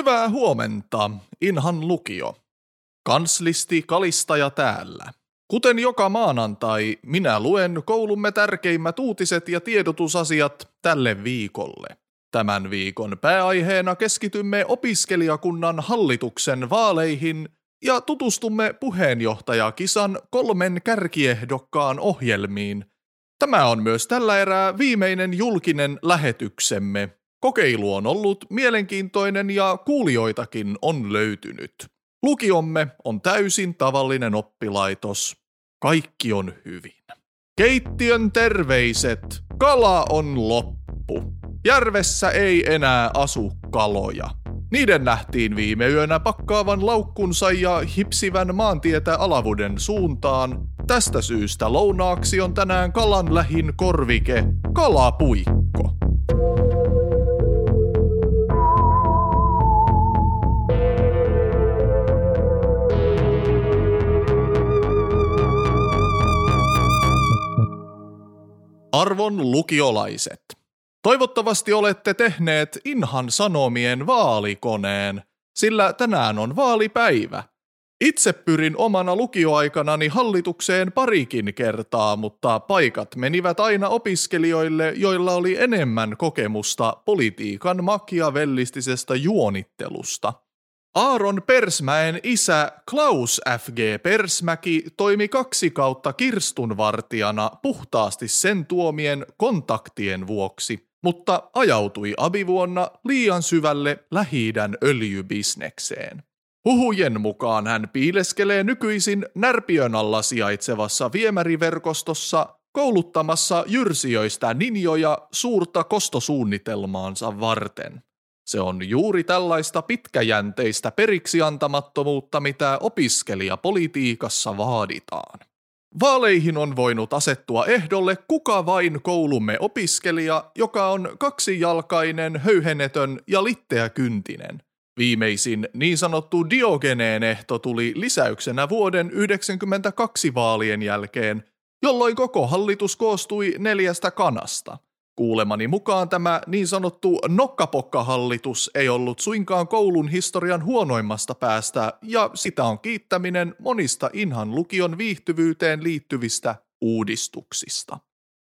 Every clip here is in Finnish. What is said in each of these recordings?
Hyvää huomenta, Inhan lukio. Kanslisti Kalistaja täällä. Kuten joka maanantai, minä luen koulumme tärkeimmät uutiset ja tiedotusasiat tälle viikolle. Tämän viikon pääaiheena keskitymme opiskelijakunnan hallituksen vaaleihin ja tutustumme puheenjohtajakisan kolmen kärkiehdokkaan ohjelmiin. Tämä on myös tällä erää viimeinen julkinen lähetyksemme. Kokeilu on ollut mielenkiintoinen ja kuulijoitakin on löytynyt. Lukiomme on täysin tavallinen oppilaitos. Kaikki on hyvin. Keittiön terveiset. Kala on loppu. Järvessä ei enää asu kaloja. Niiden nähtiin viime yönä pakkaavan laukkunsa ja hipsivän maantietä alavuden suuntaan. Tästä syystä lounaaksi on tänään kalan lähin korvike, kalapuikko. Arvon lukiolaiset, toivottavasti olette tehneet Inhan Sanomien vaalikoneen, sillä tänään on vaalipäivä. Itse pyrin omana lukioaikanani hallitukseen parikin kertaa, mutta paikat menivät aina opiskelijoille, joilla oli enemmän kokemusta politiikan makiavellistisesta juonittelusta. Aaron Persmäen isä Klaus F.G. Persmäki toimi kaksi kautta kirstunvartijana puhtaasti sen tuomien kontaktien vuoksi, mutta ajautui abivuonna liian syvälle lähi öljybisnekseen. Huhujen mukaan hän piileskelee nykyisin Närpiön alla sijaitsevassa viemäriverkostossa kouluttamassa jyrsijöistä ninjoja suurta kostosuunnitelmaansa varten. Se on juuri tällaista pitkäjänteistä periksiantamattomuutta, mitä opiskelijapolitiikassa vaaditaan. Vaaleihin on voinut asettua ehdolle kuka vain koulumme opiskelija, joka on kaksijalkainen, höyhenetön ja litteäkyntinen. Viimeisin niin sanottu Diogeneen ehto tuli lisäyksenä vuoden 1992 vaalien jälkeen, jolloin koko hallitus koostui neljästä kanasta – Kuulemani mukaan tämä niin sanottu nokkapokkahallitus ei ollut suinkaan koulun historian huonoimmasta päästä, ja sitä on kiittäminen monista Inhan lukion viihtyvyyteen liittyvistä uudistuksista.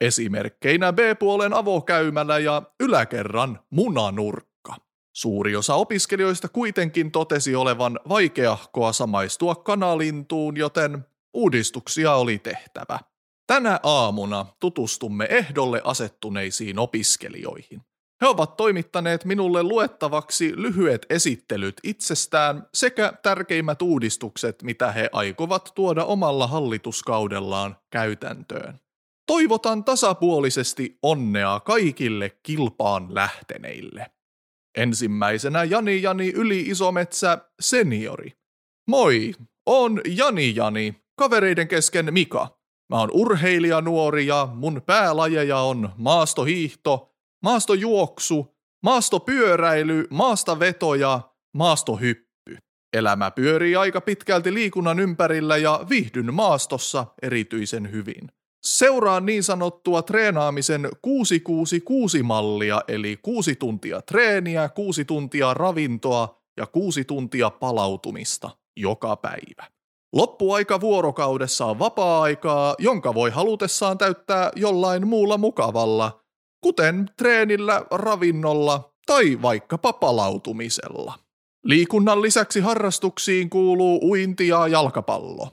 Esimerkkeinä B-puolen avokäymälä ja yläkerran munanurkka. Suuri osa opiskelijoista kuitenkin totesi olevan vaikeahkoa samaistua kanalintuun, joten uudistuksia oli tehtävä. Tänä aamuna tutustumme ehdolle asettuneisiin opiskelijoihin. He ovat toimittaneet minulle luettavaksi lyhyet esittelyt itsestään sekä tärkeimmät uudistukset, mitä he aikovat tuoda omalla hallituskaudellaan käytäntöön. Toivotan tasapuolisesti onnea kaikille kilpaan lähteneille. Ensimmäisenä Jani Jani Yli-Isometsä seniori. Moi, on Jani Jani, kavereiden kesken Mika. Mä oon urheilija nuori ja mun päälajeja on maastohiihto, maastojuoksu, maastopyöräily, maastaveto ja maastohyppy. Elämä pyörii aika pitkälti liikunnan ympärillä ja viihdyn maastossa erityisen hyvin. Seuraan niin sanottua treenaamisen 666-mallia, eli 6 tuntia treeniä, 6 tuntia ravintoa ja 6 tuntia palautumista joka päivä. Loppuaika vuorokaudessa on vapaa-aikaa, jonka voi halutessaan täyttää jollain muulla mukavalla, kuten treenillä, ravinnolla tai vaikkapa palautumisella. Liikunnan lisäksi harrastuksiin kuuluu uinti ja jalkapallo.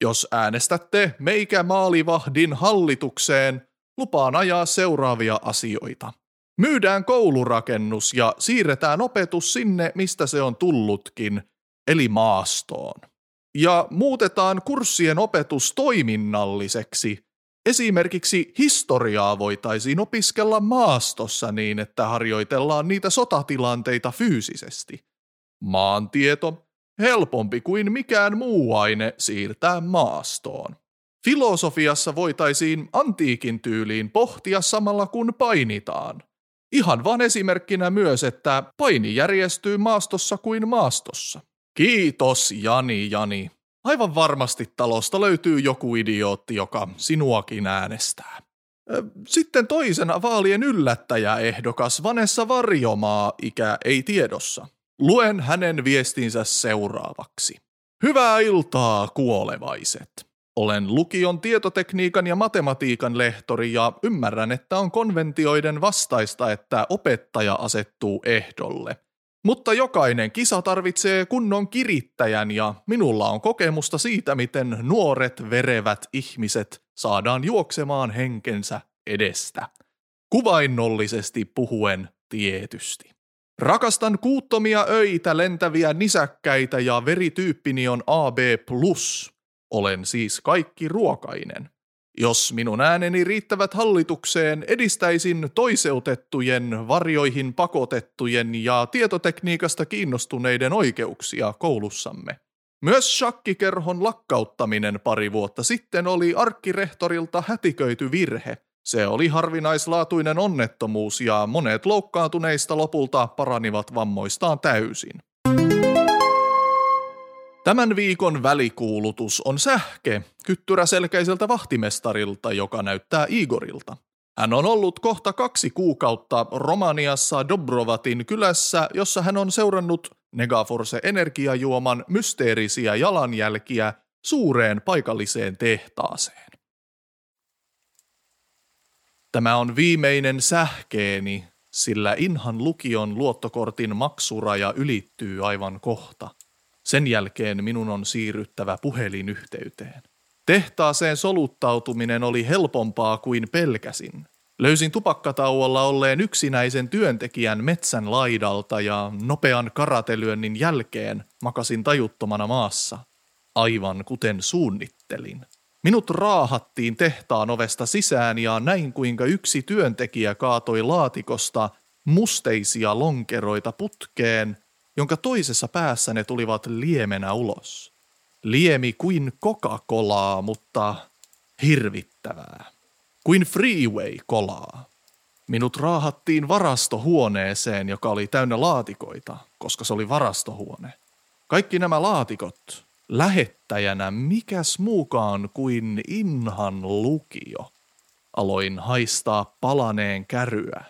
Jos äänestätte meikä maalivahdin hallitukseen, lupaan ajaa seuraavia asioita. Myydään koulurakennus ja siirretään opetus sinne, mistä se on tullutkin, eli maastoon ja muutetaan kurssien opetus toiminnalliseksi. Esimerkiksi historiaa voitaisiin opiskella maastossa niin, että harjoitellaan niitä sotatilanteita fyysisesti. Maantieto, helpompi kuin mikään muu aine siirtää maastoon. Filosofiassa voitaisiin antiikin tyyliin pohtia samalla kun painitaan. Ihan vain esimerkkinä myös, että paini järjestyy maastossa kuin maastossa. Kiitos Jani Jani. Aivan varmasti talosta löytyy joku idiootti, joka sinuakin äänestää. Sitten toisena vaalien yllättäjäehdokas Vanessa Varjomaa, ikä ei tiedossa. Luen hänen viestinsä seuraavaksi. Hyvää iltaa, kuolevaiset. Olen lukion tietotekniikan ja matematiikan lehtori ja ymmärrän, että on konventioiden vastaista, että opettaja asettuu ehdolle. Mutta jokainen kisa tarvitsee kunnon kirittäjän ja minulla on kokemusta siitä, miten nuoret verevät ihmiset saadaan juoksemaan henkensä edestä. Kuvainnollisesti puhuen tietysti. Rakastan kuuttomia öitä, lentäviä nisäkkäitä ja verityyppini on AB+. Olen siis kaikki ruokainen. Jos minun ääneni riittävät hallitukseen, edistäisin toiseutettujen, varjoihin pakotettujen ja tietotekniikasta kiinnostuneiden oikeuksia koulussamme. Myös shakkikerhon lakkauttaminen pari vuotta sitten oli arkkirehtorilta hätiköity virhe. Se oli harvinaislaatuinen onnettomuus ja monet loukkaantuneista lopulta paranivat vammoistaan täysin. Tämän viikon välikuulutus on sähke kyttyräselkäiseltä vahtimestarilta, joka näyttää Igorilta. Hän on ollut kohta kaksi kuukautta Romaniassa Dobrovatin kylässä, jossa hän on seurannut Negaforce energiajuoman mysteerisiä jalanjälkiä suureen paikalliseen tehtaaseen. Tämä on viimeinen sähkeeni, sillä Inhan lukion luottokortin maksuraja ylittyy aivan kohta – sen jälkeen minun on siirryttävä puhelinyhteyteen. Tehtaaseen soluttautuminen oli helpompaa kuin pelkäsin. Löysin tupakkatauolla olleen yksinäisen työntekijän metsän laidalta ja nopean karatelyönnin jälkeen makasin tajuttomana maassa. Aivan kuten suunnittelin. Minut raahattiin tehtaan ovesta sisään ja näin kuinka yksi työntekijä kaatoi laatikosta musteisia lonkeroita putkeen jonka toisessa päässä ne tulivat liemenä ulos. Liemi kuin Coca-Colaa, mutta hirvittävää. Kuin Freeway-kolaa. Minut raahattiin varastohuoneeseen, joka oli täynnä laatikoita, koska se oli varastohuone. Kaikki nämä laatikot, lähettäjänä mikäs muukaan kuin Inhan lukio. Aloin haistaa palaneen käryä,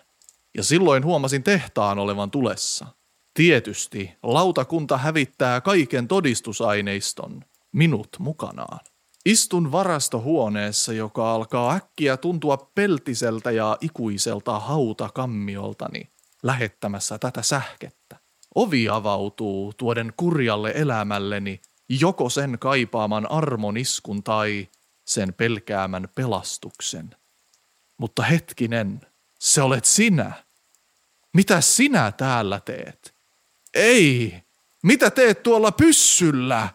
ja silloin huomasin tehtaan olevan tulessa – Tietysti lautakunta hävittää kaiken todistusaineiston, minut mukanaan. Istun varastohuoneessa, joka alkaa äkkiä tuntua peltiseltä ja ikuiselta hautakammioltani, lähettämässä tätä sähkettä. Ovi avautuu tuoden kurjalle elämälleni joko sen kaipaaman armoniskun tai sen pelkäämän pelastuksen. Mutta hetkinen, se olet sinä. Mitä sinä täällä teet? Ei! Mitä teet tuolla pyssyllä?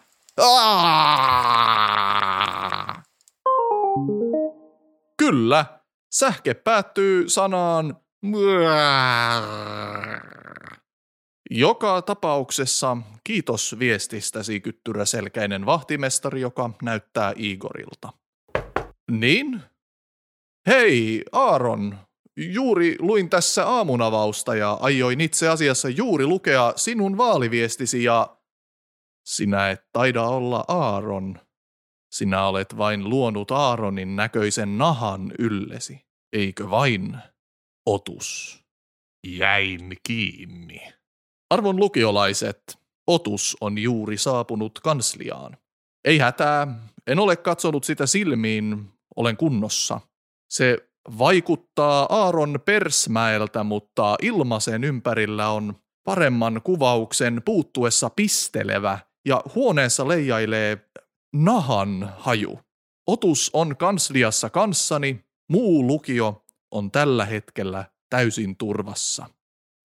Kyllä, sähke päättyy sanaan joka tapauksessa kiitos viestistäsi kyttyräselkäinen vahtimestari, joka näyttää Igorilta. Niin? Hei, Aaron, Juuri luin tässä aamunavausta ja aioin itse asiassa juuri lukea sinun vaaliviestisi ja sinä et taida olla Aaron. Sinä olet vain luonut Aaronin näköisen nahan yllesi, eikö vain, Otus? Jäin kiinni. Arvon lukiolaiset, Otus on juuri saapunut kansliaan. Ei hätää, en ole katsonut sitä silmiin, olen kunnossa. Se Vaikuttaa Aaron Persmäeltä, mutta ilma sen ympärillä on paremman kuvauksen puuttuessa pistelevä ja huoneessa leijailee nahan haju. Otus on kansliassa kanssani, muu lukio on tällä hetkellä täysin turvassa.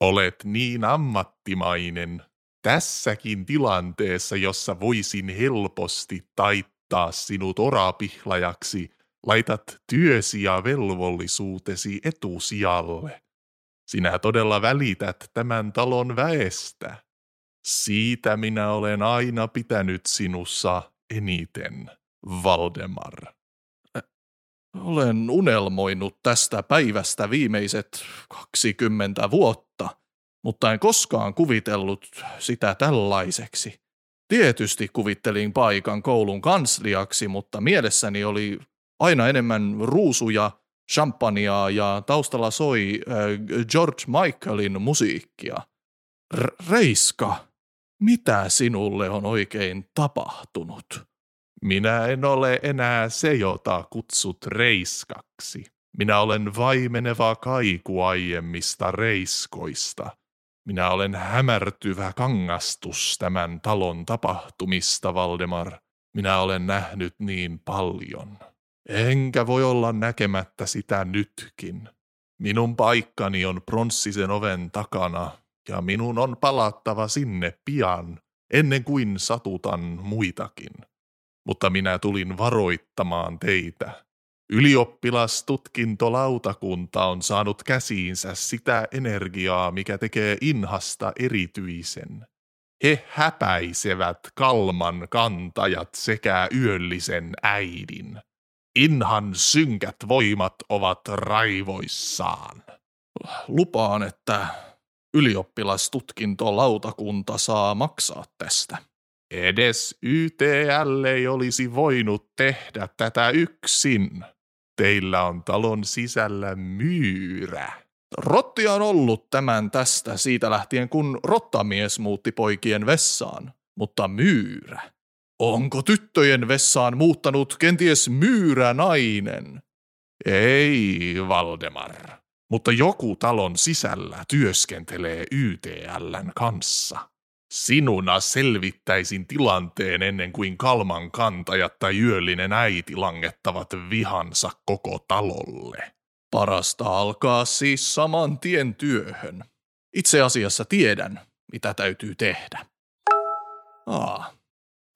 Olet niin ammattimainen. Tässäkin tilanteessa, jossa voisin helposti taittaa sinut orapihlajaksi, laitat työsi ja velvollisuutesi etusijalle. Sinä todella välität tämän talon väestä. Siitä minä olen aina pitänyt sinussa eniten, Valdemar. Olen unelmoinut tästä päivästä viimeiset 20 vuotta, mutta en koskaan kuvitellut sitä tällaiseksi. Tietysti kuvittelin paikan koulun kansliaksi, mutta mielessäni oli aina enemmän ruusuja, champagnea ja taustalla soi äh, George Michaelin musiikkia. R- Reiska, mitä sinulle on oikein tapahtunut? Minä en ole enää se, jota kutsut reiskaksi. Minä olen vaimeneva kaiku aiemmista reiskoista. Minä olen hämärtyvä kangastus tämän talon tapahtumista, Valdemar. Minä olen nähnyt niin paljon. Enkä voi olla näkemättä sitä nytkin. Minun paikkani on pronssisen oven takana, ja minun on palattava sinne pian, ennen kuin satutan muitakin. Mutta minä tulin varoittamaan teitä. Ylioppilastutkintolautakunta on saanut käsiinsä sitä energiaa, mikä tekee inhasta erityisen. He häpäisevät kalman kantajat sekä yöllisen äidin. Inhan synkät voimat ovat raivoissaan. Lupaan, että ylioppilastutkintolautakunta saa maksaa tästä. Edes YTL ei olisi voinut tehdä tätä yksin. Teillä on talon sisällä myyrä. Rottia on ollut tämän tästä siitä lähtien, kun rottamies muutti poikien vessaan. Mutta myyrä. Onko tyttöjen vessaan muuttanut kenties myyrä nainen? Ei, Valdemar. Mutta joku talon sisällä työskentelee YTLn kanssa. Sinuna selvittäisin tilanteen ennen kuin kalman kantajat tai yöllinen äiti langettavat vihansa koko talolle. Parasta alkaa siis saman tien työhön. Itse asiassa tiedän, mitä täytyy tehdä. Ah,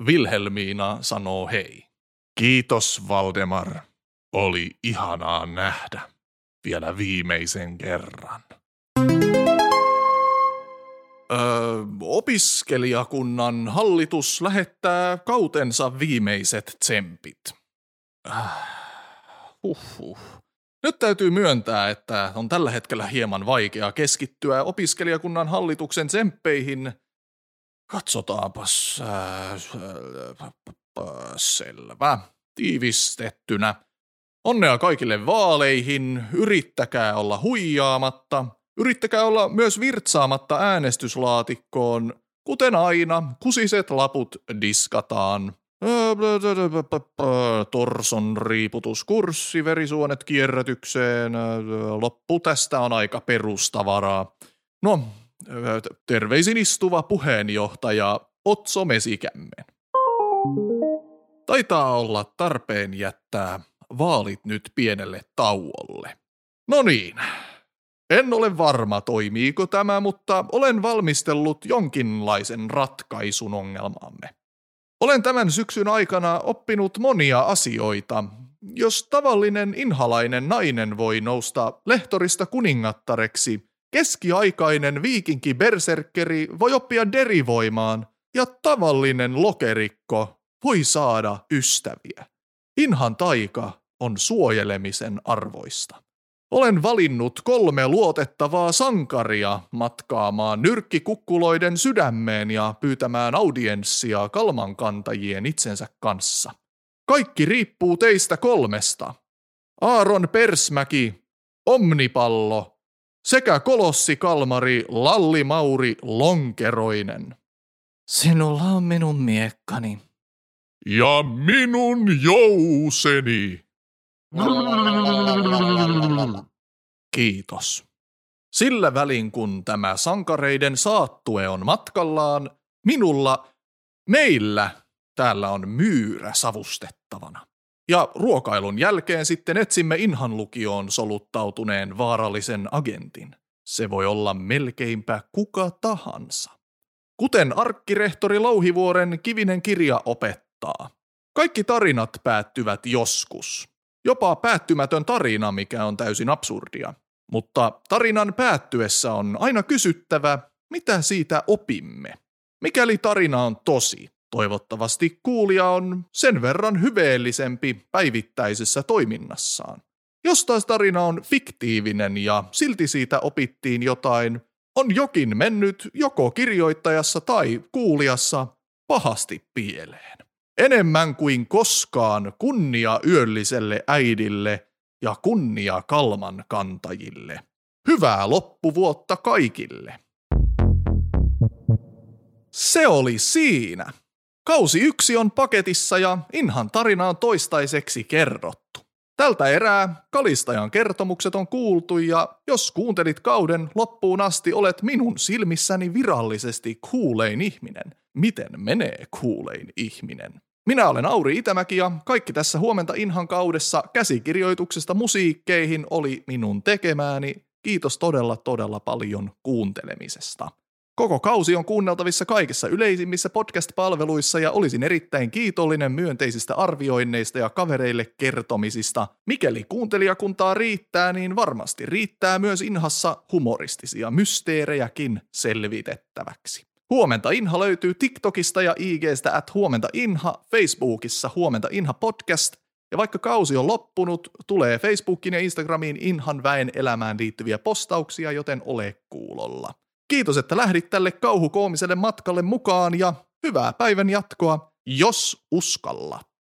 Vilhelmiina sanoo hei. Kiitos, Valdemar. Oli ihanaa nähdä. Vielä viimeisen kerran. Öö, opiskelijakunnan hallitus lähettää kautensa viimeiset tsempit. Äh, uhuh. Nyt täytyy myöntää, että on tällä hetkellä hieman vaikea keskittyä opiskelijakunnan hallituksen tsemppeihin. Katsotaanpas. Äh, selvä. Tiivistettynä. Onnea kaikille vaaleihin, yrittäkää olla huijaamatta – Yrittäkää olla myös virtsaamatta äänestyslaatikkoon. Kuten aina, kusiset laput diskataan. Torson riiputuskurssi, verisuonet kierrätykseen. Loppu tästä on aika perustavaraa. No, terveisin istuva puheenjohtaja Otso Mesikämmen. Taitaa olla tarpeen jättää vaalit nyt pienelle tauolle. No niin, en ole varma, toimiiko tämä, mutta olen valmistellut jonkinlaisen ratkaisun ongelmaamme. Olen tämän syksyn aikana oppinut monia asioita. Jos tavallinen inhalainen nainen voi nousta lehtorista kuningattareksi, keskiaikainen viikinki berserkkeri voi oppia derivoimaan ja tavallinen lokerikko voi saada ystäviä. Inhan taika on suojelemisen arvoista. Olen valinnut kolme luotettavaa sankaria matkaamaan nyrkkikukkuloiden sydämeen ja pyytämään audienssia kalmankantajien itsensä kanssa. Kaikki riippuu teistä kolmesta. Aaron Persmäki, Omnipallo sekä Kalmari Lalli Mauri Lonkeroinen. Sinulla on minun miekkani. Ja minun jouseni. Kiitos. Sillä välin kun tämä sankareiden saattue on matkallaan, minulla, meillä täällä on myyrä savustettavana. Ja ruokailun jälkeen sitten etsimme Inhan-lukioon soluttautuneen vaarallisen agentin. Se voi olla melkeinpä kuka tahansa. Kuten arkkirehtori Louhivuoren kivinen kirja opettaa. Kaikki tarinat päättyvät joskus. Jopa päättymätön tarina, mikä on täysin absurdia. Mutta tarinan päättyessä on aina kysyttävä, mitä siitä opimme. Mikäli tarina on tosi, toivottavasti kuulija on sen verran hyveellisempi päivittäisessä toiminnassaan. Jos taas tarina on fiktiivinen ja silti siitä opittiin jotain, on jokin mennyt joko kirjoittajassa tai kuulijassa pahasti pieleen. Enemmän kuin koskaan kunnia yölliselle äidille ja kunnia kalman kantajille. Hyvää loppuvuotta kaikille! Se oli siinä. Kausi yksi on paketissa ja Inhan tarina on toistaiseksi kerrottu. Tältä erää Kalistajan kertomukset on kuultu ja jos kuuntelit kauden loppuun asti, olet minun silmissäni virallisesti kuulein ihminen. Miten menee kuulein ihminen? Minä olen Auri Itämäki ja kaikki tässä huomenta Inhan kaudessa käsikirjoituksesta musiikkeihin oli minun tekemääni. Kiitos todella todella paljon kuuntelemisesta. Koko kausi on kuunneltavissa kaikissa yleisimmissä podcast-palveluissa ja olisin erittäin kiitollinen myönteisistä arvioinneista ja kavereille kertomisista. Mikäli kuuntelijakuntaa riittää, niin varmasti riittää myös Inhassa humoristisia mysteerejäkin selvitettäväksi. Huomenta Inha löytyy TikTokista ja IGstä at Huomenta Inha, Facebookissa Huomenta Inha Podcast ja vaikka kausi on loppunut, tulee Facebookin ja Instagramiin Inhan väen elämään liittyviä postauksia, joten ole kuulolla. Kiitos, että lähdit tälle kauhukoomiselle matkalle mukaan ja hyvää päivän jatkoa, jos uskallat.